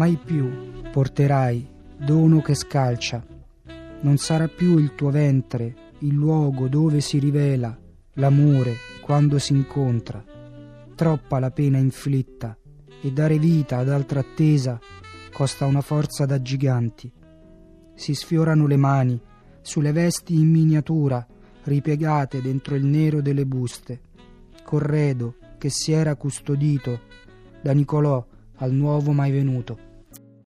Mai più porterai dono che scalcia. Non sarà più il tuo ventre il luogo dove si rivela l'amore quando si incontra. Troppa la pena inflitta e dare vita ad altra attesa costa una forza da giganti. Si sfiorano le mani sulle vesti in miniatura ripiegate dentro il nero delle buste. Corredo che si era custodito da Nicolò al nuovo mai venuto.